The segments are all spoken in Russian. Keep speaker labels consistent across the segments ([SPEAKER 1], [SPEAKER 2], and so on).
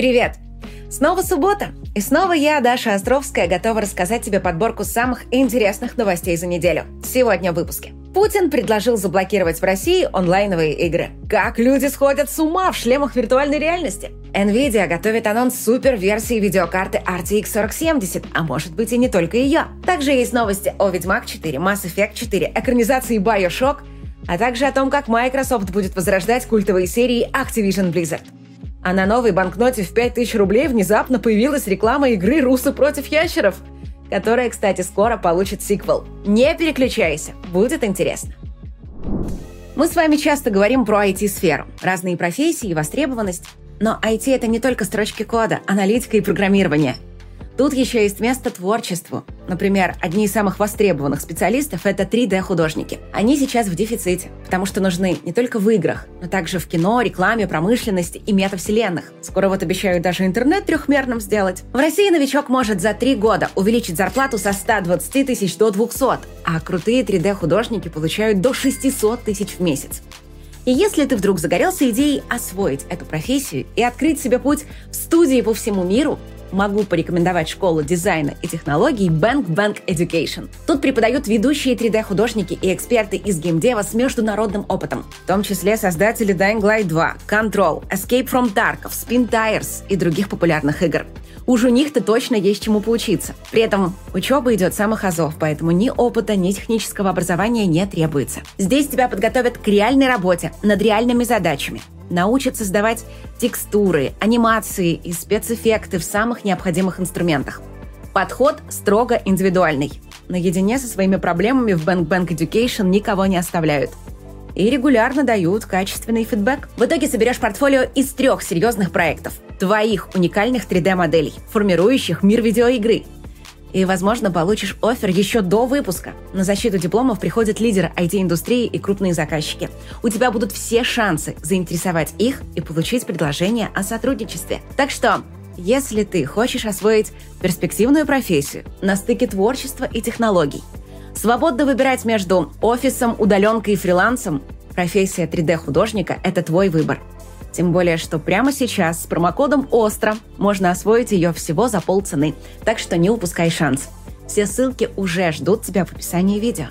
[SPEAKER 1] Привет! Снова суббота, и снова я, Даша Островская, готова рассказать тебе подборку самых интересных новостей за неделю. Сегодня в выпуске. Путин предложил заблокировать в России онлайновые игры. Как люди сходят с ума в шлемах виртуальной реальности? Nvidia готовит анонс супер-версии видеокарты RTX 4070, а может быть и не только ее. Также есть новости о Ведьмак 4, Mass Effect 4, экранизации Bioshock, а также о том, как Microsoft будет возрождать культовые серии Activision Blizzard. А на новой банкноте в 5000 рублей внезапно появилась реклама игры «Русы против ящеров», которая, кстати, скоро получит сиквел. Не переключайся, будет интересно. Мы с вами часто говорим про IT-сферу, разные профессии и востребованность. Но IT — это не только строчки кода, аналитика и программирование — Тут еще есть место творчеству. Например, одни из самых востребованных специалистов – это 3D-художники. Они сейчас в дефиците, потому что нужны не только в играх, но также в кино, рекламе, промышленности и метавселенных. Скоро вот обещают даже интернет трехмерным сделать. В России новичок может за три года увеличить зарплату со 120 тысяч до 200, а крутые 3D-художники получают до 600 тысяч в месяц. И если ты вдруг загорелся идеей освоить эту профессию и открыть себе путь в студии по всему миру, могу порекомендовать школу дизайна и технологий Bank Bank Education. Тут преподают ведущие 3D-художники и эксперты из геймдева с международным опытом, в том числе создатели Dying Light 2, Control, Escape from Tarkov, Spin Tires и других популярных игр. Уж у них-то точно есть чему поучиться. При этом учеба идет самых азов, поэтому ни опыта, ни технического образования не требуется. Здесь тебя подготовят к реальной работе над реальными задачами научат создавать текстуры, анимации и спецэффекты в самых необходимых инструментах. Подход строго индивидуальный. Наедине со своими проблемами в Bank Bank Education никого не оставляют. И регулярно дают качественный фидбэк. В итоге соберешь портфолио из трех серьезных проектов. Твоих уникальных 3D-моделей, формирующих мир видеоигры – и, возможно, получишь офер еще до выпуска. На защиту дипломов приходят лидеры IT-индустрии и крупные заказчики. У тебя будут все шансы заинтересовать их и получить предложение о сотрудничестве. Так что, если ты хочешь освоить перспективную профессию на стыке творчества и технологий, свободно выбирать между офисом, удаленкой и фрилансом, профессия 3D-художника – это твой выбор – тем более, что прямо сейчас с промокодом «ОСТРО» можно освоить ее всего за полцены. Так что не упускай шанс. Все ссылки уже ждут тебя в описании видео.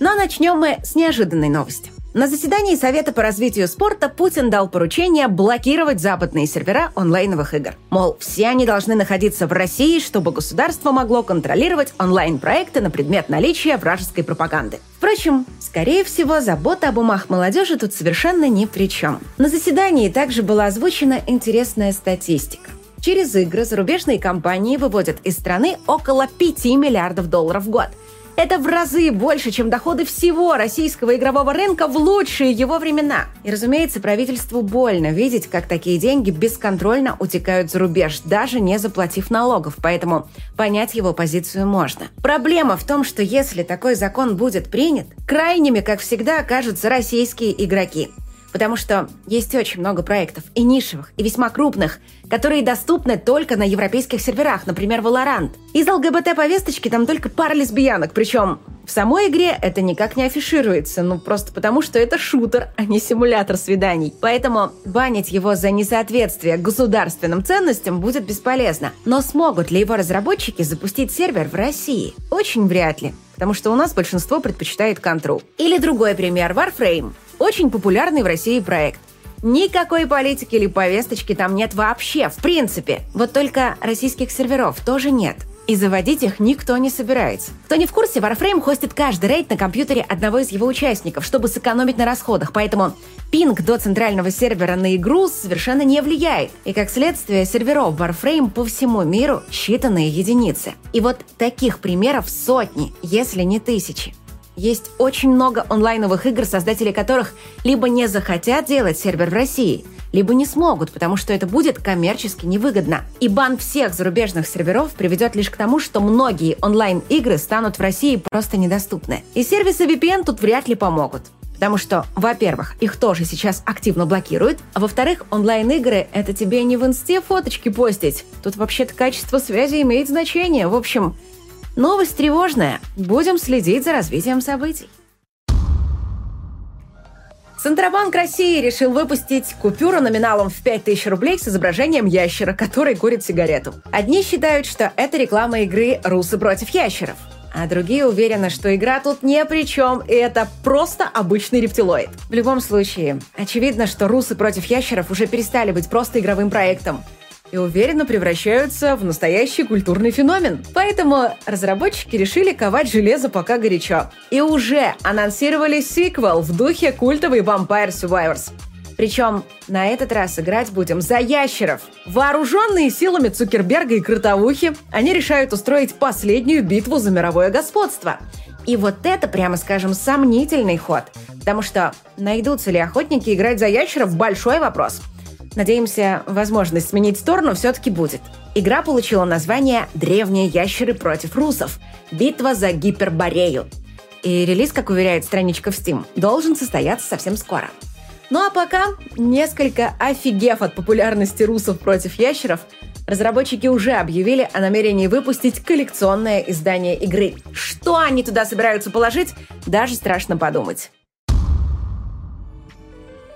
[SPEAKER 1] Но начнем мы с неожиданной новости. На заседании Совета по развитию спорта Путин дал поручение блокировать западные сервера онлайновых игр. Мол, все они должны находиться в России, чтобы государство могло контролировать онлайн-проекты на предмет наличия вражеской пропаганды. Впрочем, скорее всего, забота об умах молодежи тут совершенно ни при чем. На заседании также была озвучена интересная статистика. Через игры зарубежные компании выводят из страны около 5 миллиардов долларов в год – это в разы больше, чем доходы всего российского игрового рынка в лучшие его времена. И, разумеется, правительству больно видеть, как такие деньги бесконтрольно утекают за рубеж, даже не заплатив налогов, поэтому понять его позицию можно. Проблема в том, что если такой закон будет принят, крайними, как всегда, окажутся российские игроки потому что есть очень много проектов, и нишевых, и весьма крупных, которые доступны только на европейских серверах, например, Valorant. Из ЛГБТ-повесточки там только пара лесбиянок, причем в самой игре это никак не афишируется, ну просто потому, что это шутер, а не симулятор свиданий. Поэтому банить его за несоответствие государственным ценностям будет бесполезно. Но смогут ли его разработчики запустить сервер в России? Очень вряд ли, потому что у нас большинство предпочитает Control. Или другой пример, Warframe. Очень популярный в России проект. Никакой политики или повесточки там нет вообще, в принципе. Вот только российских серверов тоже нет. И заводить их никто не собирается. Кто не в курсе, Warframe хостит каждый рейд на компьютере одного из его участников, чтобы сэкономить на расходах, поэтому пинг до центрального сервера на игру совершенно не влияет. И как следствие, серверов Warframe по всему миру считанные единицы. И вот таких примеров сотни, если не тысячи. Есть очень много онлайновых игр, создатели которых либо не захотят делать сервер в России, либо не смогут, потому что это будет коммерчески невыгодно. И бан всех зарубежных серверов приведет лишь к тому, что многие онлайн-игры станут в России просто недоступны. И сервисы VPN тут вряд ли помогут. Потому что, во-первых, их тоже сейчас активно блокируют, а во-вторых, онлайн-игры — это тебе не в инсте фоточки постить. Тут вообще-то качество связи имеет значение. В общем, Новость тревожная. Будем следить за развитием событий. Центробанк России решил выпустить купюру номиналом в 5000 рублей с изображением ящера, который курит сигарету. Одни считают, что это реклама игры «Русы против ящеров». А другие уверены, что игра тут ни при чем, и это просто обычный рептилоид. В любом случае, очевидно, что «Русы против ящеров» уже перестали быть просто игровым проектом и уверенно превращаются в настоящий культурный феномен. Поэтому разработчики решили ковать железо пока горячо. И уже анонсировали сиквел в духе культовой Vampire Survivors. Причем на этот раз играть будем за ящеров. Вооруженные силами Цукерберга и Кротовухи, они решают устроить последнюю битву за мировое господство. И вот это, прямо скажем, сомнительный ход. Потому что найдутся ли охотники играть за ящеров – большой вопрос – Надеемся, возможность сменить сторону все-таки будет. Игра получила название «Древние ящеры против русов. Битва за Гиперборею». И релиз, как уверяет страничка в Steam, должен состояться совсем скоро. Ну а пока, несколько офигев от популярности русов против ящеров, разработчики уже объявили о намерении выпустить коллекционное издание игры. Что они туда собираются положить, даже страшно подумать.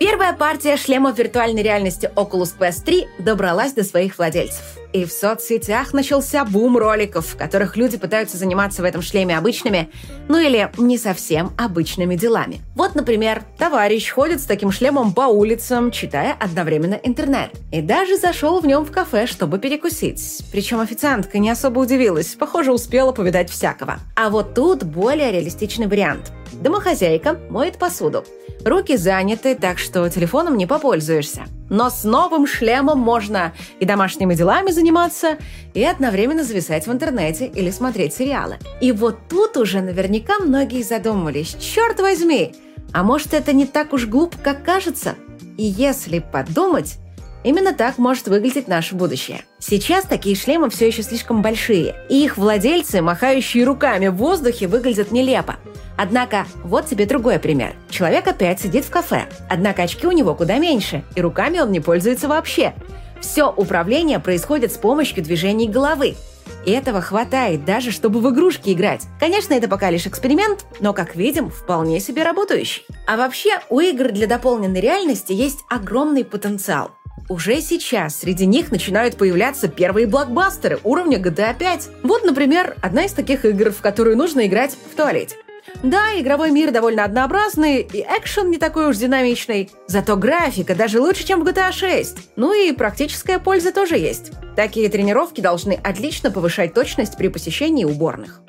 [SPEAKER 1] Первая партия шлемов виртуальной реальности Oculus Quest 3 добралась до своих владельцев. И в соцсетях начался бум роликов, в которых люди пытаются заниматься в этом шлеме обычными, ну или не совсем обычными делами. Вот, например, товарищ ходит с таким шлемом по улицам, читая одновременно интернет. И даже зашел в нем в кафе, чтобы перекусить. Причем официантка не особо удивилась, похоже, успела повидать всякого. А вот тут более реалистичный вариант. Домохозяйка моет посуду. Руки заняты, так что телефоном не попользуешься. Но с новым шлемом можно и домашними делами заниматься, и одновременно зависать в интернете или смотреть сериалы. И вот тут уже наверняка многие задумывались, черт возьми, а может это не так уж глупо, как кажется? И если подумать, Именно так может выглядеть наше будущее. Сейчас такие шлемы все еще слишком большие, и их владельцы, махающие руками в воздухе, выглядят нелепо. Однако, вот тебе другой пример. Человек опять сидит в кафе, однако очки у него куда меньше, и руками он не пользуется вообще. Все управление происходит с помощью движений головы. И этого хватает даже, чтобы в игрушки играть. Конечно, это пока лишь эксперимент, но, как видим, вполне себе работающий. А вообще, у игр для дополненной реальности есть огромный потенциал – уже сейчас среди них начинают появляться первые блокбастеры уровня GTA 5. Вот, например, одна из таких игр, в которую нужно играть в туалете. Да, игровой мир довольно однообразный, и экшен не такой уж динамичный. Зато графика даже лучше, чем в GTA 6. Ну и практическая польза тоже есть. Такие тренировки должны отлично повышать точность при посещении уборных.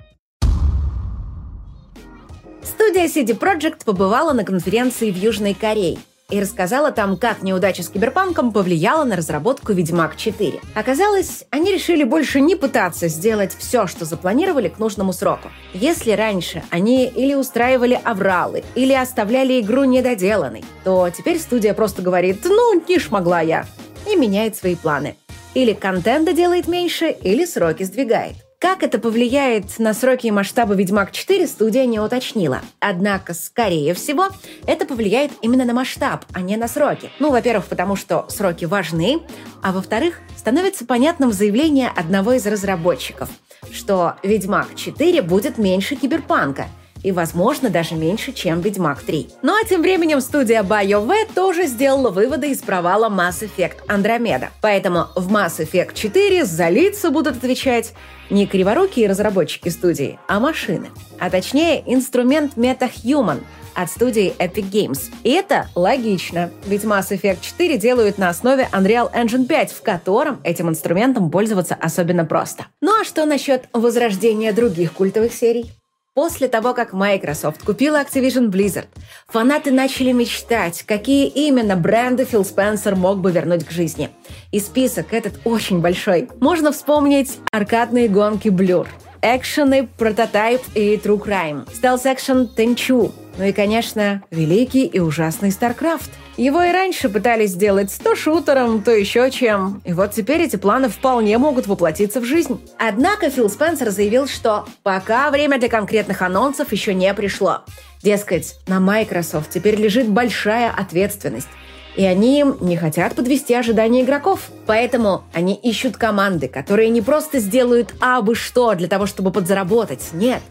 [SPEAKER 1] Студия CD Projekt побывала на конференции в Южной Корее и рассказала там, как неудача с Киберпанком повлияла на разработку «Ведьмак 4». Оказалось, они решили больше не пытаться сделать все, что запланировали к нужному сроку. Если раньше они или устраивали авралы, или оставляли игру недоделанной, то теперь студия просто говорит «ну, не могла я» и меняет свои планы. Или контента делает меньше, или сроки сдвигает. Как это повлияет на сроки и масштабы «Ведьмак 4» студия не уточнила. Однако, скорее всего, это повлияет именно на масштаб, а не на сроки. Ну, во-первых, потому что сроки важны, а во-вторых, становится понятным заявление одного из разработчиков, что «Ведьмак 4» будет меньше киберпанка – и, возможно, даже меньше, чем «Ведьмак 3». Ну а тем временем студия BioWare тоже сделала выводы из провала Mass Effect Andromeda. Поэтому в Mass Effect 4 за лица будут отвечать не криворукие разработчики студии, а машины. А точнее, инструмент MetaHuman от студии Epic Games. И это логично, ведь Mass Effect 4 делают на основе Unreal Engine 5, в котором этим инструментом пользоваться особенно просто. Ну а что насчет возрождения других культовых серий? После того, как Microsoft купила Activision Blizzard, фанаты начали мечтать, какие именно бренды Фил Спенсер мог бы вернуть к жизни. И список этот очень большой. Можно вспомнить аркадные гонки Blur, экшены Prototype и True Crime, стелс-экшен Tenchu, ну и, конечно, великий и ужасный StarCraft. Его и раньше пытались сделать то шутером, то еще чем. И вот теперь эти планы вполне могут воплотиться в жизнь. Однако Фил Спенсер заявил, что пока время для конкретных анонсов еще не пришло. Дескать, на Microsoft теперь лежит большая ответственность. И они не хотят подвести ожидания игроков. Поэтому они ищут команды, которые не просто сделают абы что для того, чтобы подзаработать. Нет.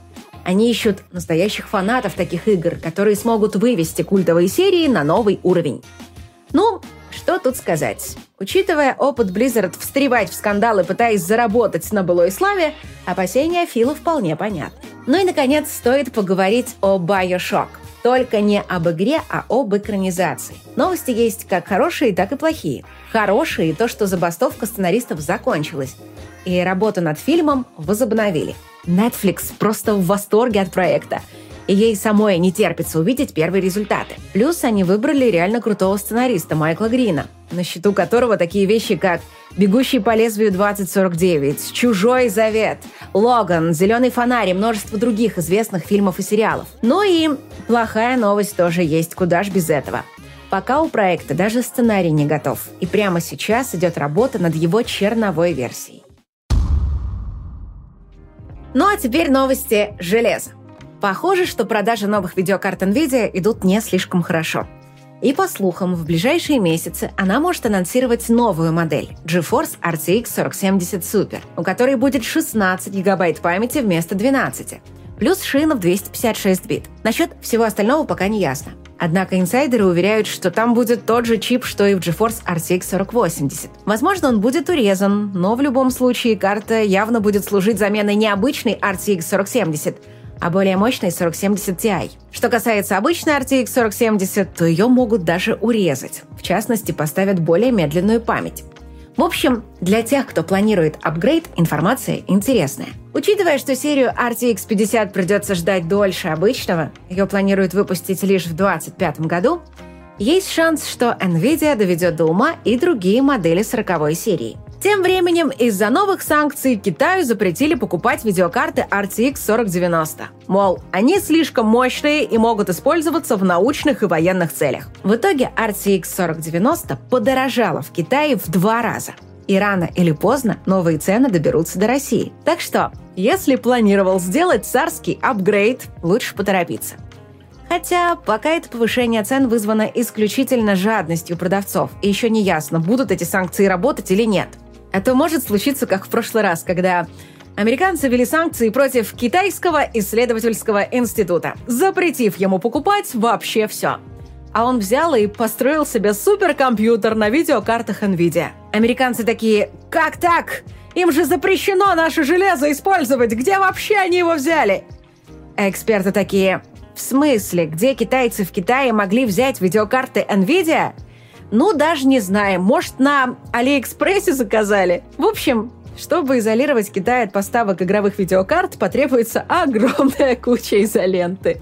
[SPEAKER 1] Они ищут настоящих фанатов таких игр, которые смогут вывести культовые серии на новый уровень. Ну, что тут сказать? Учитывая опыт Blizzard встревать в скандалы, пытаясь заработать на былой славе, опасения Фила вполне понятны. Ну и, наконец, стоит поговорить о Bioshock. Только не об игре, а об экранизации. Новости есть как хорошие, так и плохие. Хорошие – то, что забастовка сценаристов закончилась, и работу над фильмом возобновили. Netflix просто в восторге от проекта – и ей самой не терпится увидеть первые результаты. Плюс они выбрали реально крутого сценариста Майкла Грина, на счету которого такие вещи, как «Бегущий по лезвию 2049», «Чужой завет», «Логан», «Зеленый фонарь» и множество других известных фильмов и сериалов. Ну и плохая новость тоже есть, куда ж без этого. Пока у проекта даже сценарий не готов, и прямо сейчас идет работа над его черновой версией. Ну а теперь новости железа. Похоже, что продажи новых видеокарт NVIDIA идут не слишком хорошо. И по слухам, в ближайшие месяцы она может анонсировать новую модель GeForce RTX 4070 Super, у которой будет 16 гигабайт памяти вместо 12, плюс шина в 256 бит. Насчет всего остального пока не ясно. Однако инсайдеры уверяют, что там будет тот же чип, что и в GeForce RTX 4080. Возможно, он будет урезан, но в любом случае карта явно будет служить заменой необычной RTX 4070, а более мощной 4070 Ti. Что касается обычной RTX 4070, то ее могут даже урезать. В частности, поставят более медленную память. В общем, для тех, кто планирует апгрейд, информация интересная. Учитывая, что серию RTX 50 придется ждать дольше обычного, ее планируют выпустить лишь в 2025 году, есть шанс, что Nvidia доведет до ума и другие модели 40 серии – тем временем из-за новых санкций Китаю запретили покупать видеокарты RTX 4090. Мол, они слишком мощные и могут использоваться в научных и военных целях. В итоге RTX 4090 подорожала в Китае в два раза. И рано или поздно новые цены доберутся до России. Так что, если планировал сделать царский апгрейд, лучше поторопиться. Хотя пока это повышение цен вызвано исключительно жадностью продавцов, и еще не ясно, будут эти санкции работать или нет. А то может случиться, как в прошлый раз, когда Американцы ввели санкции против Китайского исследовательского института, запретив ему покупать вообще все. А он взял и построил себе суперкомпьютер на видеокартах NVIDIA. Американцы такие «Как так? Им же запрещено наше железо использовать! Где вообще они его взяли?» а эксперты такие «В смысле? Где китайцы в Китае могли взять видеокарты NVIDIA?» Ну, даже не знаю. Может, на Алиэкспрессе заказали? В общем, чтобы изолировать Китай от поставок игровых видеокарт, потребуется огромная куча изоленты.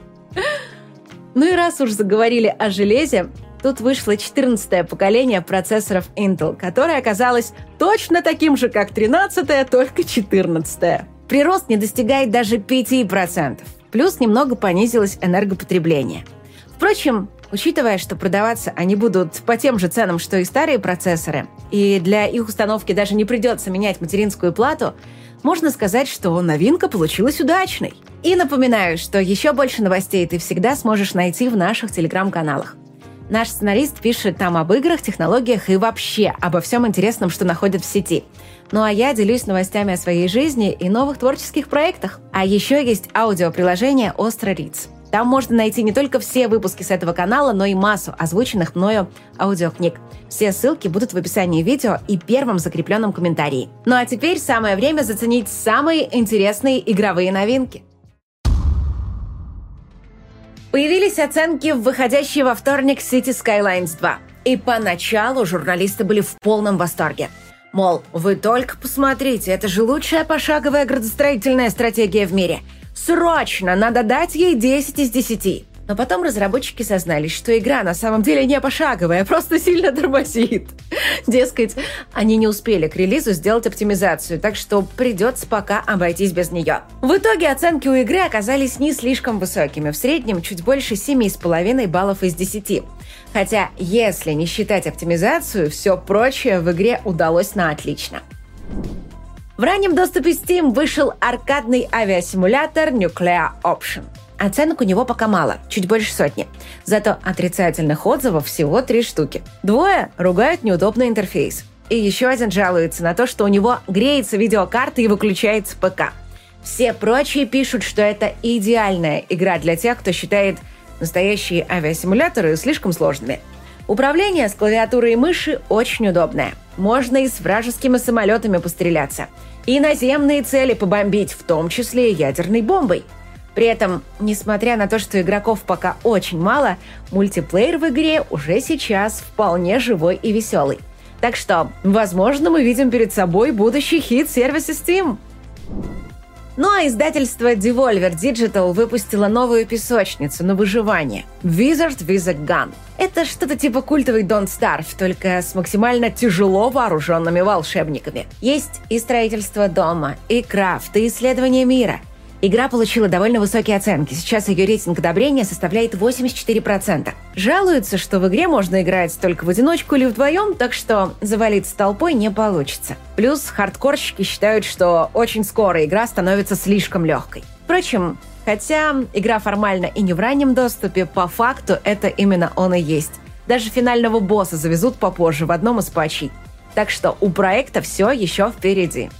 [SPEAKER 1] Ну и раз уж заговорили о железе, тут вышло 14 поколение процессоров Intel, которое оказалось точно таким же, как 13 только 14 Прирост не достигает даже 5%. Плюс немного понизилось энергопотребление. Впрочем, Учитывая, что продаваться они будут по тем же ценам, что и старые процессоры, и для их установки даже не придется менять материнскую плату, можно сказать, что новинка получилась удачной. И напоминаю, что еще больше новостей ты всегда сможешь найти в наших телеграм-каналах. Наш сценарист пишет там об играх, технологиях и вообще обо всем интересном, что находят в сети. Ну а я делюсь новостями о своей жизни и новых творческих проектах. А еще есть аудиоприложение «Остро Риц». Там можно найти не только все выпуски с этого канала, но и массу озвученных мною аудиокниг. Все ссылки будут в описании видео и первом закрепленном комментарии. Ну а теперь самое время заценить самые интересные игровые новинки. Появились оценки в выходящей во вторник City Skylines 2. И поначалу журналисты были в полном восторге. Мол, вы только посмотрите, это же лучшая пошаговая градостроительная стратегия в мире – Срочно! Надо дать ей 10 из 10. Но потом разработчики сознались, что игра на самом деле не пошаговая, а просто сильно тормозит. Дескать, они не успели к релизу сделать оптимизацию, так что придется пока обойтись без нее. В итоге оценки у игры оказались не слишком высокими, в среднем чуть больше 7,5 баллов из 10. Хотя, если не считать оптимизацию, все прочее в игре удалось на отлично. В раннем доступе Steam вышел аркадный авиасимулятор Nuclear Option. Оценок у него пока мало, чуть больше сотни. Зато отрицательных отзывов всего три штуки. Двое ругают неудобный интерфейс. И еще один жалуется на то, что у него греется видеокарта и выключается ПК. Все прочие пишут, что это идеальная игра для тех, кто считает настоящие авиасимуляторы слишком сложными. Управление с клавиатурой и мыши очень удобное. Можно и с вражескими самолетами постреляться. И наземные цели побомбить, в том числе и ядерной бомбой. При этом, несмотря на то, что игроков пока очень мало, мультиплеер в игре уже сейчас вполне живой и веселый. Так что, возможно, мы видим перед собой будущий хит сервиса Steam. Ну а издательство Devolver Digital выпустило новую песочницу на выживание – Wizard with a Gun. Это что-то типа культовый Don't Starve, только с максимально тяжело вооруженными волшебниками. Есть и строительство дома, и крафт, и исследование мира – Игра получила довольно высокие оценки. Сейчас ее рейтинг одобрения составляет 84%. Жалуются, что в игре можно играть только в одиночку или вдвоем, так что завалиться толпой не получится. Плюс хардкорщики считают, что очень скоро игра становится слишком легкой. Впрочем, хотя игра формально и не в раннем доступе, по факту это именно он и есть. Даже финального босса завезут попозже в одном из патчей. Так что у проекта все еще впереди.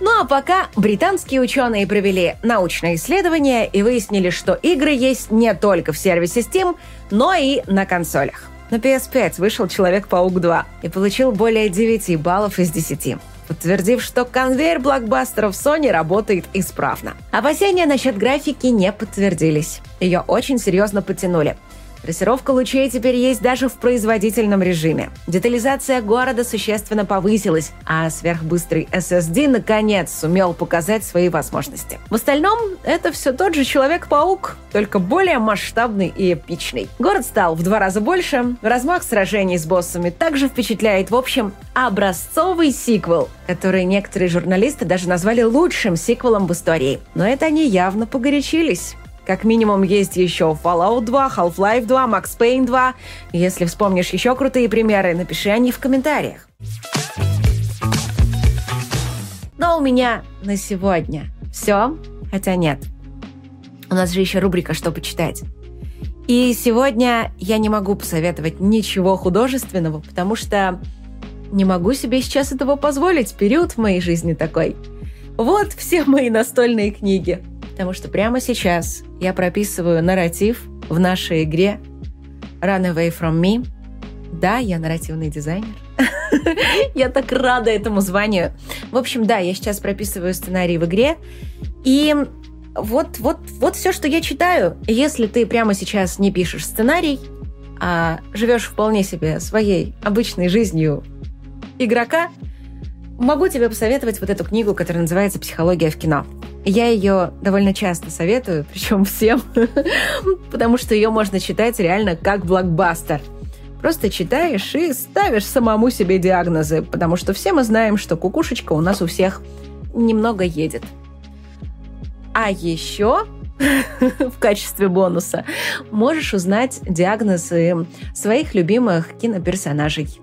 [SPEAKER 1] Ну а пока британские ученые провели научное исследование и выяснили, что игры есть не только в сервисе Steam, но и на консолях. На PS5 вышел «Человек-паук 2» и получил более 9 баллов из 10 подтвердив, что конвейер блокбастеров Sony работает исправно. Опасения насчет графики не подтвердились. Ее очень серьезно подтянули. Трассировка лучей теперь есть даже в производительном режиме. Детализация города существенно повысилась, а сверхбыстрый SSD наконец сумел показать свои возможности. В остальном, это все тот же Человек-паук, только более масштабный и эпичный. Город стал в два раза больше, размах сражений с боссами также впечатляет. В общем, образцовый сиквел, который некоторые журналисты даже назвали лучшим сиквелом в истории. Но это они явно погорячились. Как минимум есть еще Fallout 2, Half-Life 2, Max Payne 2. Если вспомнишь еще крутые примеры, напиши о них в комментариях. Но у меня на сегодня все, хотя нет. У нас же еще рубрика «Что почитать». И сегодня я не могу посоветовать ничего художественного, потому что не могу себе сейчас этого позволить. Период в моей жизни такой. Вот все мои настольные книги потому что прямо сейчас я прописываю нарратив в нашей игре Run Away From Me. Да, я нарративный дизайнер. я так рада этому званию. В общем, да, я сейчас прописываю сценарий в игре. И вот, вот, вот все, что я читаю. Если ты прямо сейчас не пишешь сценарий, а живешь вполне себе своей обычной жизнью игрока, могу тебе посоветовать вот эту книгу, которая называется «Психология в кино». Я ее довольно часто советую, причем всем, потому что ее можно читать реально как блокбастер. Просто читаешь и ставишь самому себе диагнозы, потому что все мы знаем, что кукушечка у нас у всех немного едет. А еще в качестве бонуса можешь узнать диагнозы своих любимых киноперсонажей,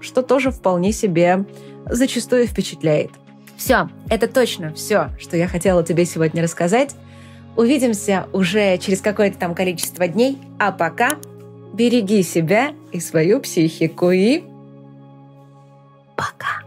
[SPEAKER 1] что тоже вполне себе зачастую впечатляет. Все, это точно все, что я хотела тебе сегодня рассказать. Увидимся уже через какое-то там количество дней. А пока береги себя и свою психику и пока.